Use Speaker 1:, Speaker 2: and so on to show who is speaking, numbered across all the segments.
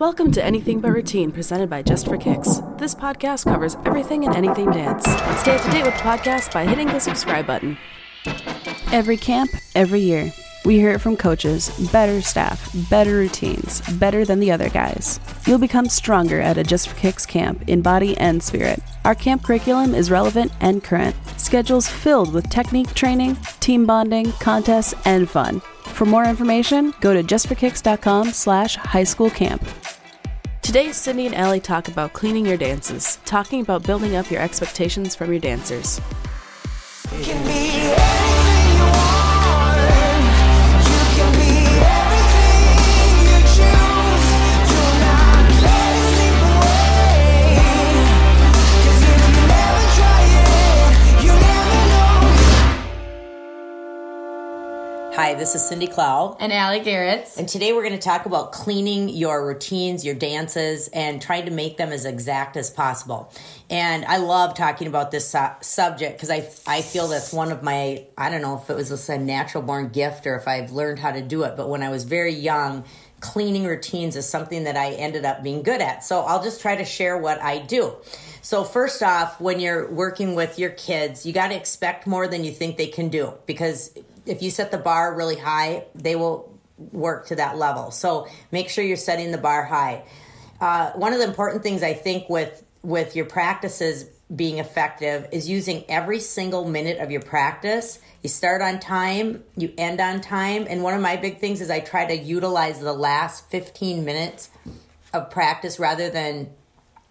Speaker 1: Welcome to Anything But Routine, presented by Just for Kicks. This podcast covers everything and anything dance. Stay up to date with the podcast by hitting the subscribe button. Every camp, every year, we hear it from coaches better staff, better routines, better than the other guys. You'll become stronger at a Just for Kicks camp in body and spirit. Our camp curriculum is relevant and current. Schedules filled with technique training, team bonding, contests, and fun. For more information, go to justforkicks.com slash high school camp. Today, Cindy and Ellie talk about cleaning your dances, talking about building up your expectations from your dancers.
Speaker 2: Hi, this is Cindy Clow.
Speaker 3: and Allie Garrett's.
Speaker 2: And today we're going to talk about cleaning your routines, your dances, and trying to make them as exact as possible. And I love talking about this su- subject because I, I feel that's one of my, I don't know if it was just a natural born gift or if I've learned how to do it, but when I was very young, cleaning routines is something that I ended up being good at. So I'll just try to share what I do. So, first off, when you're working with your kids, you got to expect more than you think they can do because if you set the bar really high, they will work to that level. So, make sure you're setting the bar high. Uh, one of the important things I think with with your practices being effective is using every single minute of your practice. You start on time, you end on time, and one of my big things is I try to utilize the last 15 minutes of practice rather than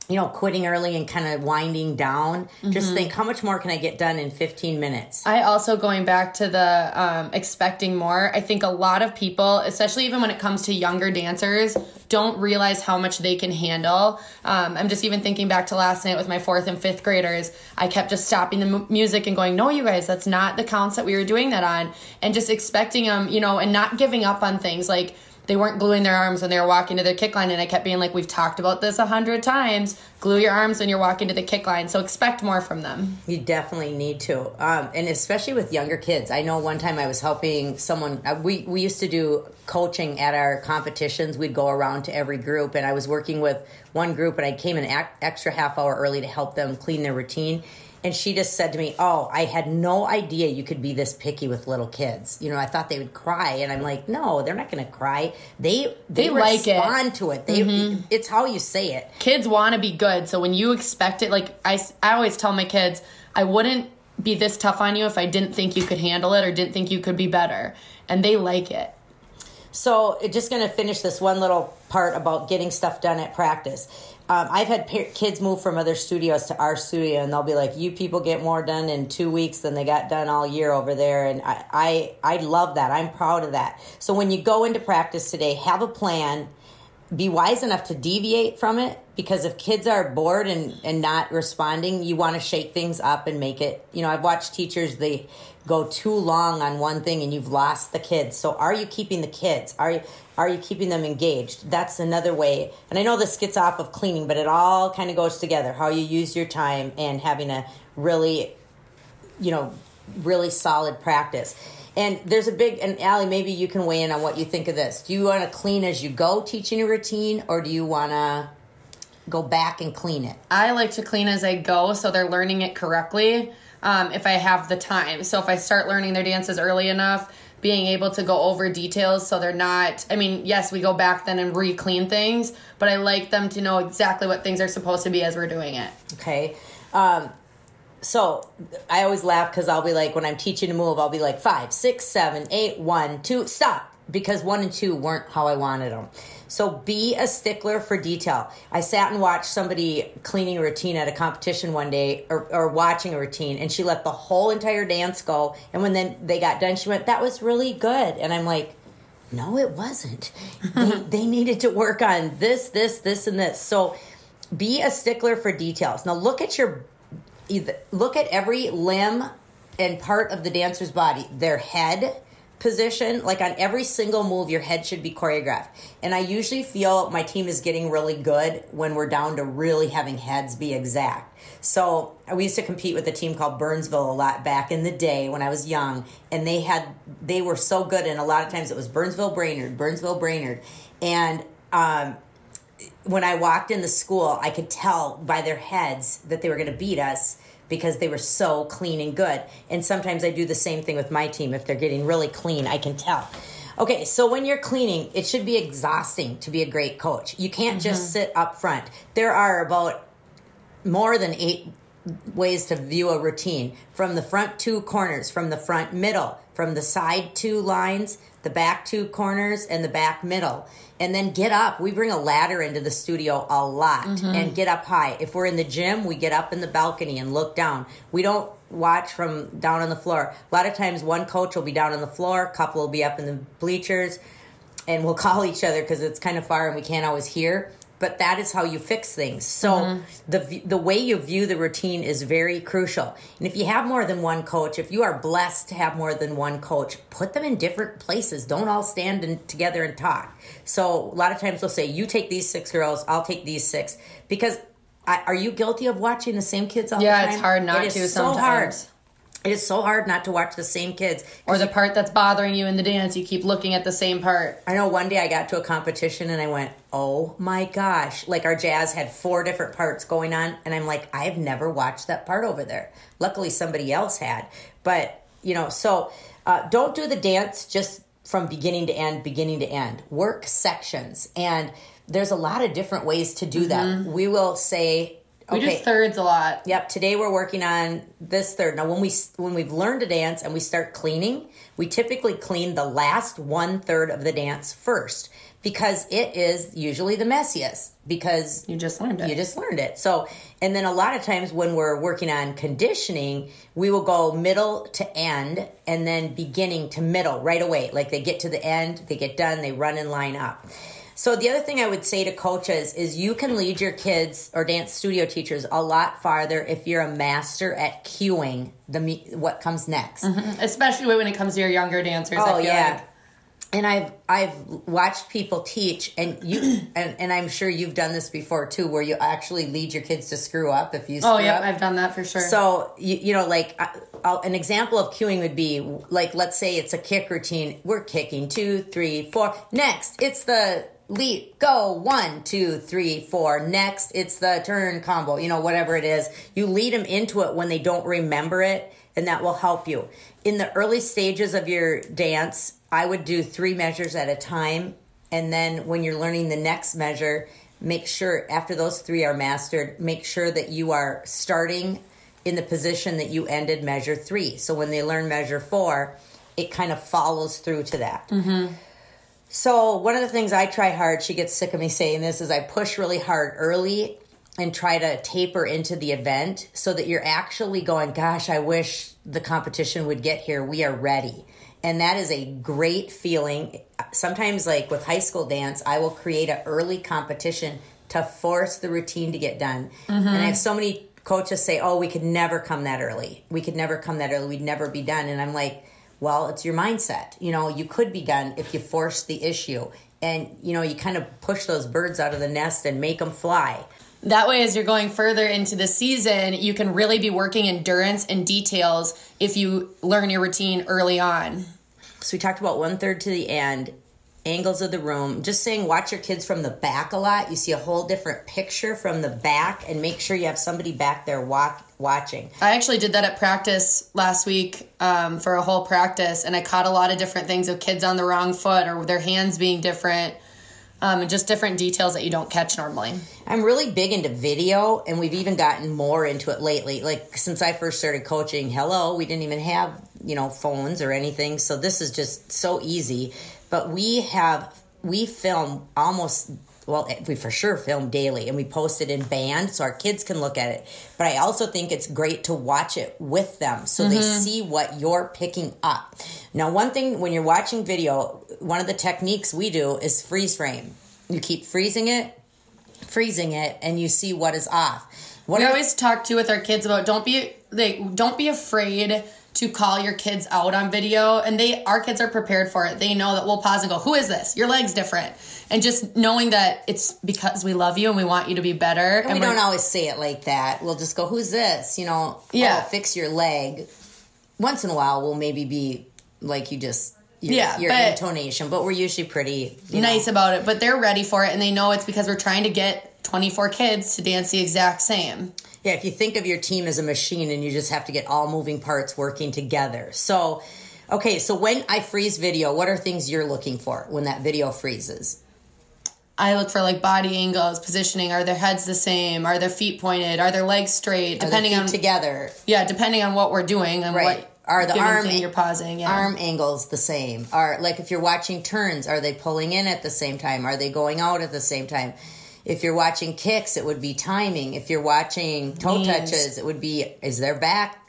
Speaker 2: you know quitting early and kind of winding down. Just think how much more can I get done in 15 minutes?
Speaker 3: I also going back to the um, expecting more. I think a lot of people, especially even when it comes to younger dancers, don't realize how much they can handle. Um, I'm just even thinking back to last night with my fourth and fifth graders. I kept just stopping the mu- music and going, "No, you guys, that's not the counts that we were doing that on," and just expecting them, you know, and not giving up on things like. They weren't gluing their arms when they were walking to their kick line, and I kept being like, "We've talked about this a hundred times. Glue your arms when you're walking to the kick line." So expect more from them.
Speaker 2: You definitely need to, um, and especially with younger kids. I know one time I was helping someone. Uh, we we used to do coaching at our competitions. We'd go around to every group, and I was working with one group, and I came an extra half hour early to help them clean their routine. And she just said to me, "Oh, I had no idea you could be this picky with little kids. You know, I thought they would cry, and I'm like, no, they're not going to cry. They they,
Speaker 3: They like it.
Speaker 2: respond to it. They mm-hmm. it's how you say it.
Speaker 3: kids want to be good. So when you expect it, like I, I always tell my kids, I wouldn't be this tough on you if I didn't think you could handle it or didn't think you could be better. And they like it.
Speaker 2: So, just going to finish this one little part about getting stuff done at practice. Um, I've had pa- kids move from other studios to our studio, and they'll be like, "You people get more done in two weeks than they got done all year over there." And I, I, I love that. I'm proud of that. So, when you go into practice today, have a plan. Be wise enough to deviate from it because if kids are bored and, and not responding, you want to shake things up and make it. You know, I've watched teachers, they go too long on one thing and you've lost the kids. So are you keeping the kids? Are you are you keeping them engaged? That's another way. And I know this gets off of cleaning, but it all kind of goes together. How you use your time and having a really you know, really solid practice. And there's a big, and Allie, maybe you can weigh in on what you think of this. Do you want to clean as you go teaching a routine, or do you want to go back and clean it?
Speaker 3: I like to clean as I go so they're learning it correctly um, if I have the time. So if I start learning their dances early enough, being able to go over details so they're not, I mean, yes, we go back then and re clean things, but I like them to know exactly what things are supposed to be as we're doing it.
Speaker 2: Okay. Um, so I always laugh because I'll be like, when I'm teaching a move, I'll be like five, six, seven, eight, one, two, stop. Because one and two weren't how I wanted them. So be a stickler for detail. I sat and watched somebody cleaning a routine at a competition one day or, or watching a routine, and she let the whole entire dance go. And when then they got done, she went, That was really good. And I'm like, no, it wasn't. they, they needed to work on this, this, this, and this. So be a stickler for details. Now look at your either look at every limb and part of the dancer's body, their head position, like on every single move, your head should be choreographed. And I usually feel my team is getting really good when we're down to really having heads be exact. So we used to compete with a team called Burnsville a lot back in the day when I was young, and they had they were so good, and a lot of times it was Burnsville Brainerd, Burnsville Brainerd, and um, when I walked in the school, I could tell by their heads that they were going to beat us because they were so clean and good. And sometimes I do the same thing with my team. If they're getting really clean, I can tell. Okay, so when you're cleaning, it should be exhausting to be a great coach. You can't just mm-hmm. sit up front. There are about more than eight ways to view a routine from the front two corners, from the front middle, from the side two lines, the back two corners, and the back middle. And then get up. We bring a ladder into the studio a lot mm-hmm. and get up high. If we're in the gym, we get up in the balcony and look down. We don't watch from down on the floor. A lot of times, one coach will be down on the floor, a couple will be up in the bleachers and we'll call each other because it's kind of far and we can't always hear. But that is how you fix things. So mm-hmm. the v- the way you view the routine is very crucial. And if you have more than one coach, if you are blessed to have more than one coach, put them in different places. Don't all stand in, together and talk. So a lot of times they'll say, "You take these six girls, I'll take these six. Because I, are you guilty of watching the same kids all
Speaker 3: Yeah,
Speaker 2: the time?
Speaker 3: it's hard not
Speaker 2: It
Speaker 3: to
Speaker 2: so hard. It is so hard not to watch the same kids.
Speaker 3: Or the part that's bothering you in the dance, you keep looking at the same part.
Speaker 2: I know one day I got to a competition and I went, oh my gosh. Like our jazz had four different parts going on. And I'm like, I've never watched that part over there. Luckily, somebody else had. But, you know, so uh, don't do the dance just from beginning to end, beginning to end. Work sections. And there's a lot of different ways to do that. We will say,
Speaker 3: We
Speaker 2: okay.
Speaker 3: do thirds a lot.
Speaker 2: Yep. Today we're working on this third. Now, when we when we've learned to dance and we start cleaning, we typically clean the last one third of the dance first because it is usually the messiest because
Speaker 3: You just learned it.
Speaker 2: you just learned it. So, and then a lot of times when we're working on conditioning, we will go middle to end and then beginning to middle right away. Like they get to the end, they get done, they run and line up. So the other thing I would say to coaches is you can lead your kids or dance studio teachers a lot farther if you're a master at cueing the what comes next. Mm-hmm.
Speaker 3: Especially when it comes to your younger dancers.
Speaker 2: Oh yeah.
Speaker 3: like.
Speaker 2: And I've I've watched people teach, and you and, and I'm sure you've done this before too, where you actually lead your kids to screw up if you oh, screw
Speaker 3: Oh,
Speaker 2: up.
Speaker 3: I've done that for sure.
Speaker 2: So you, you know, like I'll, an example of cueing would be like, let's say it's a kick routine. We're kicking two, three, four. Next, it's the leap, go one, two, three, four. Next, it's the turn combo. You know, whatever it is, you lead them into it when they don't remember it, and that will help you in the early stages of your dance. I would do three measures at a time, and then when you're learning the next measure. Make sure after those three are mastered, make sure that you are starting in the position that you ended measure three. So when they learn measure four, it kind of follows through to that. Mm-hmm. So one of the things I try hard, she gets sick of me saying this, is I push really hard early and try to taper into the event so that you're actually going, gosh, I wish the competition would get here. We are ready. And that is a great feeling. Sometimes, like with high school dance, I will create an early competition to force the routine to get done. And I mm-hmm. have so many coaches say, oh, we could never come that early. We could never come that early. We'd never be done. And I'm like, well, it's your mindset. You know, you could be done if you force the issue. And, you know, you kind of push those birds out of the nest and make them fly.
Speaker 3: That way, as you're going further into the season, you can really be working endurance and details if you learn your routine early on.
Speaker 2: So we talked about one third to the end, angles of the room. Just saying, watch your kids from the back a lot. You see a whole different picture from the back, and make sure you have somebody back there walk, watching.
Speaker 3: I actually did that at practice last week um, for a whole practice, and I caught a lot of different things of kids on the wrong foot or their hands being different, um, and just different details that you don't catch normally.
Speaker 2: I'm really big into video, and we've even gotten more into it lately. Like since I first started coaching, hello, we didn't even have you know phones or anything, so this is just so easy. But we have we film almost well, we for sure film daily, and we post it in band so our kids can look at it. But I also think it's great to watch it with them so they mm-hmm. see what you're picking up. Now, one thing when you're watching video, one of the techniques we do is freeze frame. You keep freezing it freezing it and you see what is off. What
Speaker 3: We always talk to with our kids about don't be they don't be afraid to call your kids out on video and they our kids are prepared for it. They know that we'll pause and go, Who is this? Your leg's different. And just knowing that it's because we love you and we want you to be better.
Speaker 2: and we
Speaker 3: we're-
Speaker 2: don't always say it like that. We'll just go, "Who's this?" You know, oh,
Speaker 3: Yeah.
Speaker 2: "Oh, fix your leg. Once in a while, we'll maybe be like you just your,
Speaker 3: Yeah,
Speaker 2: your
Speaker 3: but-
Speaker 2: intonation, but we're usually pretty you know,
Speaker 3: nice about it, but they're ready for it and they know it's because we're trying to get 24 kids to dance the exact same.
Speaker 2: Yeah, if you think of your team as a machine and you just have to get all moving parts working together. So, okay, so when I freeze video, what are things you're looking for when that video freezes?
Speaker 3: I look for like body angles, positioning. Are their heads the same? Are their feet pointed? Are their legs straight?
Speaker 2: Are
Speaker 3: Depending on
Speaker 2: together,
Speaker 3: yeah, depending on what we're doing and
Speaker 2: right?
Speaker 3: what
Speaker 2: Are the arm
Speaker 3: you're pausing? Yeah.
Speaker 2: arm angles the same? Are like if you're watching turns, are they pulling in at the same time? Are they going out at the same time? If you're watching kicks, it would be timing. If you're watching toe
Speaker 3: Knees.
Speaker 2: touches, it would be is their back,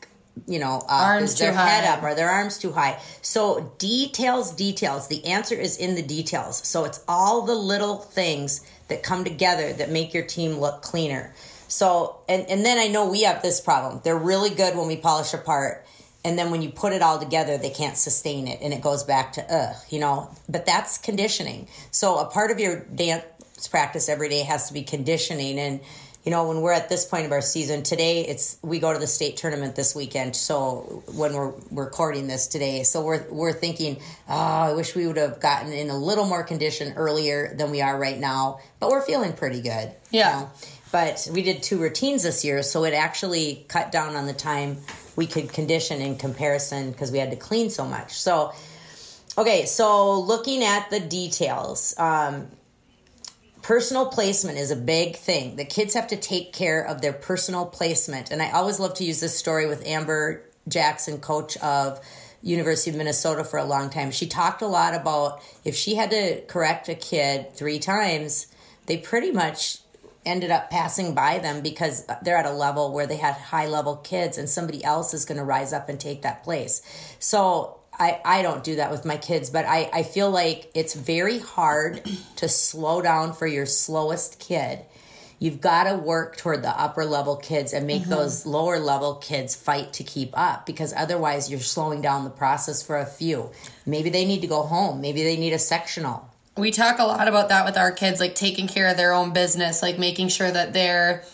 Speaker 2: you know, up?
Speaker 3: Arms
Speaker 2: their head
Speaker 3: high.
Speaker 2: up? Are their arms too high? So details, details. The answer is in the details. So it's all the little things that come together that make your team look cleaner. So and and then I know we have this problem. They're really good when we polish apart. And then when you put it all together, they can't sustain it and it goes back to ugh, you know. But that's conditioning. So a part of your dance practice every day has to be conditioning and you know when we're at this point of our season today it's we go to the state tournament this weekend so when we're recording this today so we're we're thinking oh i wish we would have gotten in a little more condition earlier than we are right now but we're feeling pretty good you
Speaker 3: Yeah.
Speaker 2: know. but we did two routines this year so it actually cut down on the time we could condition in comparison because we had to clean so much so okay so looking at the details um, personal placement is a big thing. The kids have to take care of their personal placement. And I always love to use this story with Amber Jackson, coach of University of Minnesota for a long time. She talked a lot about if she had to correct a kid three times, they pretty much ended up passing by them because they're at a level where they had high level kids and somebody else is going to rise up and take that place. So I, I don't do that with my kids, but I, I feel like it's very hard to slow down for your slowest kid. You've got to work toward the upper level kids and make mm-hmm. those lower level kids fight to keep up because otherwise you're slowing down the process for a few. Maybe they need to go home. Maybe they need a sectional.
Speaker 3: we talk a lot about that with our kids like taking care of their own business like making sure that they're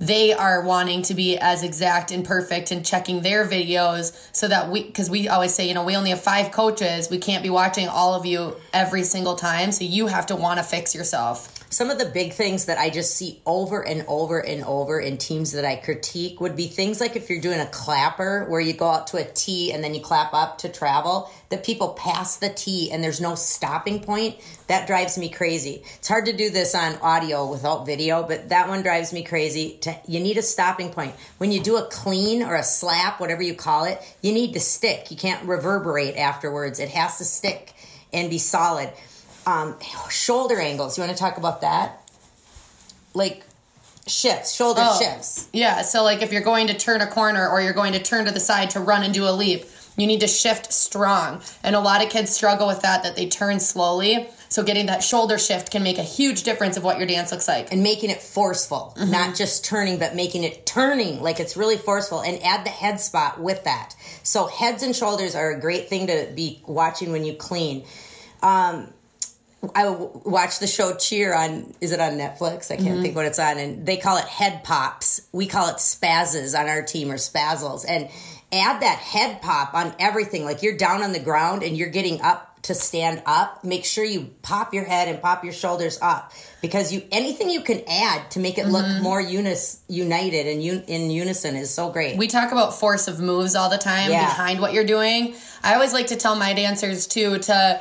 Speaker 3: they are wanting to be as exact and perfect and checking their videos so that we because we always say you know we only have five coaches. We can't be watching all of you every single time. So you have to want to fix yourself
Speaker 2: Some of the big things that I just see over and over and over in teams that I critique would be things like if you're doing a clapper where you go out to a T and then you clap up to travel, that people pass the T and there's no stopping point. That drives me crazy. It's hard to do this on audio without video, but that one drives me crazy. To, you need a stopping point. When you do a clean or a slap, whatever you call it, you need to stick. You can't reverberate afterwards. It has to stick and be solid um, shoulder angles. You want to talk about that? Like shifts, shoulder
Speaker 3: Oh.
Speaker 2: shifts.
Speaker 3: Yeah, so like if you're going to turn a corner or you're going to turn to the side to run and do a leap, you need to shift strong. And a lot of kids struggle with that that they turn slowly. So getting that shoulder shift can make a huge difference of what your dance looks like.
Speaker 2: And making it forceful, not just turning, but making it turning like it's really forceful. And add the head spot with that. So heads and shoulders are a great thing to be watching when you clean. Um, I w- watch the show Cheer on. Is it on Netflix? I can't mm-hmm. think what it's on, and they call it head pops. We call it spazzes on our team or spazzles, and add that head pop on everything. Like you're down on the ground and you're getting up to stand up. Make sure you pop your head and pop your shoulders up because you anything you can add to make it look mm-hmm. more unis, united and un, in unison is so great.
Speaker 3: We talk about force of moves all the time
Speaker 2: Yeah.
Speaker 3: behind what you're doing. I always like to tell my dancers too to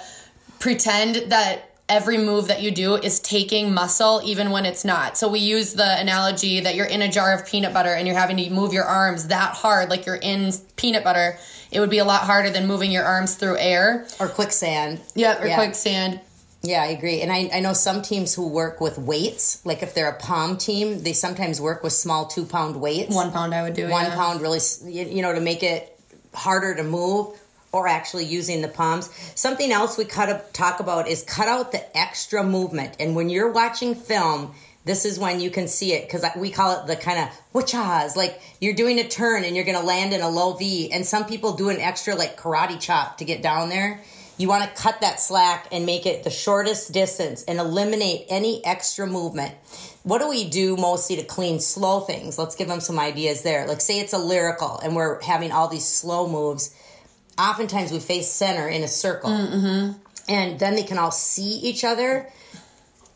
Speaker 3: pretend that every move that you do is taking muscle even when it's not. So we use the analogy that you're in a jar of peanut butter and you're having to move your arms that hard like you're in peanut butter. It would be a lot harder than moving your arms through air.
Speaker 2: or quicksand.
Speaker 3: Yeah, or
Speaker 2: Yeah.
Speaker 3: quicksand.
Speaker 2: Yeah, I agree. And I, I know some teams who work with weights, like if they're a palm team, they sometimes work with small two pound weights.
Speaker 3: One pound I would do.
Speaker 2: One
Speaker 3: yeah.
Speaker 2: pound really, you you know, to make it harder to move or actually using the palms. Something else we cut up, talk about is cut out the extra movement. And when you're watching film, this is when you can see it because we call it the kind of wachas. Like you're doing a turn and you're going to land in a low V, and some people do an extra like karate chop to get down there. You want to cut that slack and make it the shortest distance and eliminate any extra movement. What do we do mostly to clean slow things? Let's give them some ideas there. Like, say it's a lyrical and we're having all these slow moves. Oftentimes we face center in a circle.
Speaker 3: Mm-hmm.
Speaker 2: And then they can all see each other,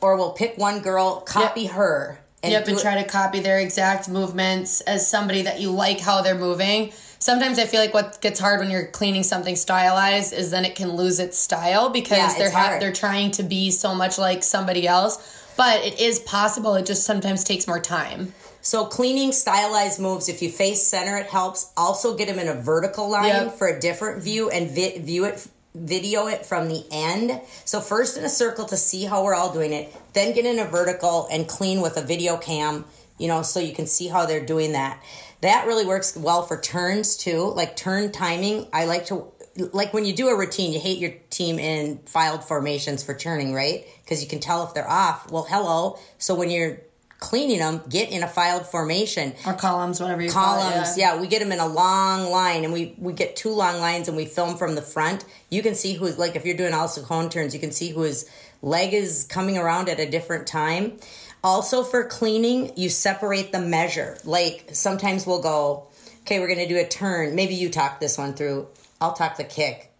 Speaker 2: or we'll pick one girl, copy her. And
Speaker 3: Yep, and
Speaker 2: it-
Speaker 3: try to copy their exact movements as somebody that you like how they're moving. Sometimes I feel like what gets hard when you're cleaning something stylized is then it can lose its style because
Speaker 2: Yeah,
Speaker 3: they're ha- they're trying to be so much like somebody else. But it is possible. It just sometimes takes more time.
Speaker 2: So cleaning stylized moves, if you face center, it helps. Also get them in a vertical line
Speaker 3: Yep.
Speaker 2: for a different view and vi- view it, video it from the end. So first in a circle to see how we're all doing it, then get in a vertical and clean with a video cam, you know, so you can see how they're doing that. That really works well for turns too, like turn timing. I like to like when you do a routine, you hate your team in filed formations for turning, right? Because you can tell if they're off. Well, hello. So when you're cleaning them, get in a filed formation.
Speaker 3: Or columns, whatever you call it.
Speaker 2: Columns, yeah. we get them in a long line, and we we get two long lines, and we film from the front. You can see who's like if you're doing also cone turns, you can see whose leg is coming around at a different time. Also for cleaning, you separate the measure. Like sometimes we'll go, okay, we're gonna do a turn. Maybe you talk this one through. I'll talk the kick.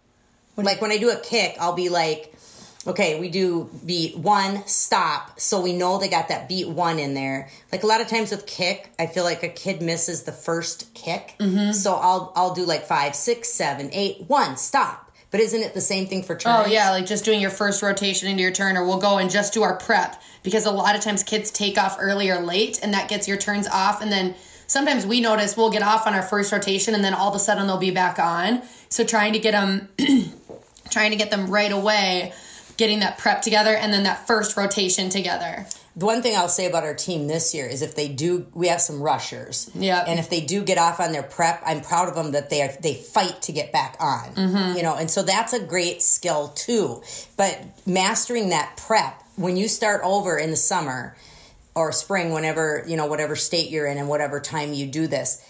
Speaker 2: Like when I do a kick, I'll be like, okay, we do beat one, stop, so we know they got that beat one in there. Like a lot of times with kick, I feel like a kid misses the first kick,
Speaker 3: Mm-hmm.
Speaker 2: so I'll I'll do like five, six, seven, eight, one, stop. But isn't it the same thing for turns?
Speaker 3: Oh yeah, like just doing your first rotation into your turn, or we'll go and just do our prep because a lot of times kids take off early or late, and that gets your turns off, and then sometimes we notice we'll get off on our first rotation, and then all of a sudden they'll be back on. So trying to get them, trying to get them right away, getting that prep together, and then that first rotation together.
Speaker 2: The one thing I'll say about our team this year is if they do, we have some rushers.
Speaker 3: Yeah.
Speaker 2: And if they do get off on their prep, I'm proud of them that they are, they fight to get back on.
Speaker 3: Mm-hmm.
Speaker 2: You know, and so that's a great skill too. But mastering that prep when you start over in the summer or spring, whenever you know whatever state you're in and whatever time you do this,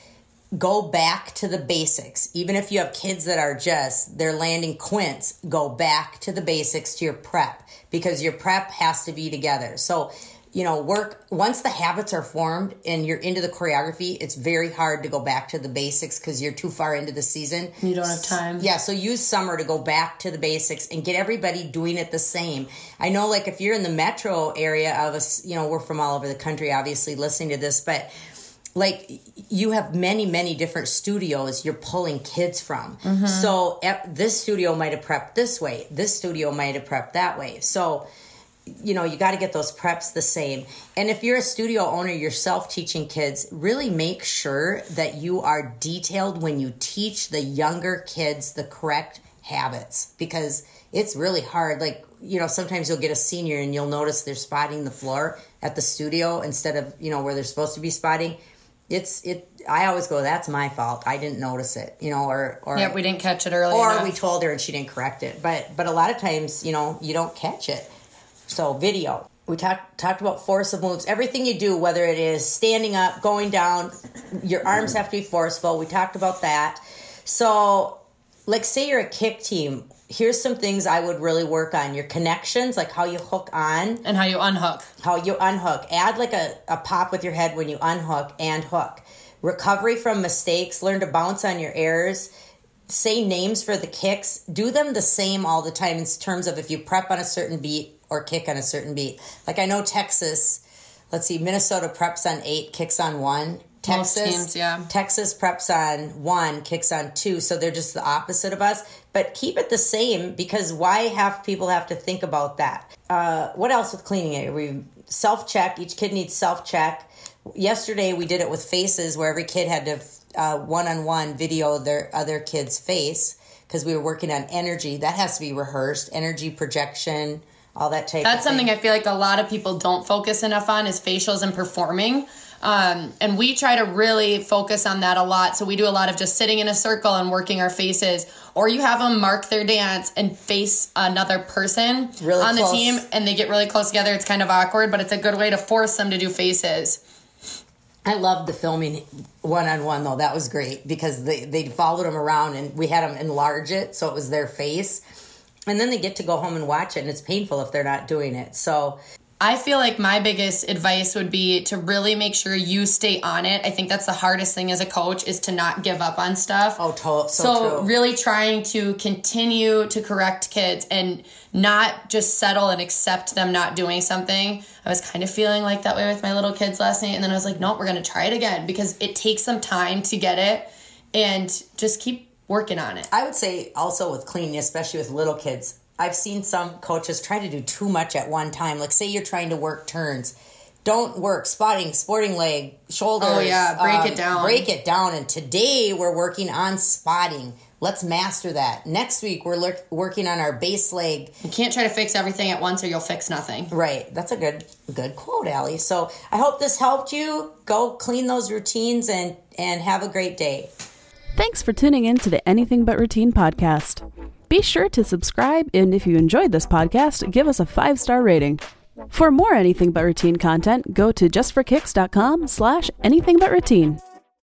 Speaker 2: go back to the basics. Even if you have kids that are just they're landing quints, go back to the basics to your prep because your prep has to be together. So, you know, work once the habits are formed and you're into the choreography, it's very hard to go back to the basics because you're too far into the season.
Speaker 3: You don't have time.
Speaker 2: Yeah, so use summer to go back to the basics and get everybody doing it the same. I know, like, if you're in the metro area of us, you know, we're from all over the country, obviously, listening to this, but like you have many many different studios you're pulling kids from. So eh, this studio might have prepped this way this studio might have prepped that way. So you know you got to get those preps the same. And if you're a studio owner yourself teaching kids really make sure that you are detailed when you teach the younger kids the correct habits because it's really hard. Like you know sometimes you'll get a senior and you'll notice they're spotting the floor at the studio instead of you know where they're supposed to be spotting it's it i always go that's my fault i didn't notice it you know or or
Speaker 3: Yep, we didn't catch it early.
Speaker 2: or
Speaker 3: enough.
Speaker 2: we told her and she didn't correct it. But but a lot of times, you know, you don't catch it. So video. We talked talked about force of moves. Everything you do, whether it is standing up, going down, your arms have to be forceful. We talked about that. So like say you're a kick team, here's some things I would really work on. Your connections, like how you hook on
Speaker 3: and how you unhook.
Speaker 2: how you unhook. Add like a, a pop with your head when you unhook and hook. Recovery from mistakes. Learn to bounce on your errors. Say names for the kicks. Do them the same all the time in terms of if you prep on a certain beat or kick on a certain beat. Like I know Texas, let's see, Minnesota preps on eight, kicks on one. Texas,
Speaker 3: teams, yeah.
Speaker 2: Texas preps on one, kicks on two, so they're just the opposite of us. But keep it the same because why have people have to think about that? Uh, what else with cleaning it? We self check. Each kid needs self check. Yesterday we did it with faces, where every kid had to one on one video their other kid's face because we were working on energy. That has to be rehearsed. Energy projection, all that type.
Speaker 3: That's something
Speaker 2: thing.
Speaker 3: I feel like a lot of people don't focus enough on is facials and performing. Um, and we try to really focus on that a lot. So we do a lot of just sitting in a circle and working our faces, or you have them mark their dance and face another person
Speaker 2: Really
Speaker 3: on
Speaker 2: close.
Speaker 3: the team, and they get really close together. It's kind of awkward, but it's a good way to force them to do faces.
Speaker 2: I loved the filming one on one though. That was great because they they followed them around and we had them enlarge it so it was their face, and then they get to go home and watch it, and it's painful if they're not doing it. So
Speaker 3: I feel like my biggest advice would be to really make sure you stay on it. I think that's the hardest thing as a coach is to not give up on stuff.
Speaker 2: Oh, to- so,
Speaker 3: So
Speaker 2: true.
Speaker 3: really trying to continue to correct kids and not just settle and accept them not doing something. I was kind of feeling like that way with my little kids last night and then I was like, "Nope, we're going to try it again because it takes some time to get it and just keep working on it."
Speaker 2: I would say also with cleaning, especially with little kids, I've seen some coaches try to do too much at one time. Like, say you're trying to work turns. Don't work spotting, sporting leg, shoulders. um,
Speaker 3: Oh, yeah, break it down.
Speaker 2: Break it down. And today we're working on spotting. Let's master that. Next week we're ler- working on our base leg.
Speaker 3: You can't try to fix everything at once or you'll fix nothing.
Speaker 2: Right. That's a good good quote, Allie. So I hope this helped you. Go clean those routines and and have a great day.
Speaker 1: Thanks for tuning in to the Anything But Routine podcast. Be sure to subscribe, and if you enjoyed this podcast, give us a five star rating. For more Anything But Routine content, go to justforkicks.com slash anything but routine.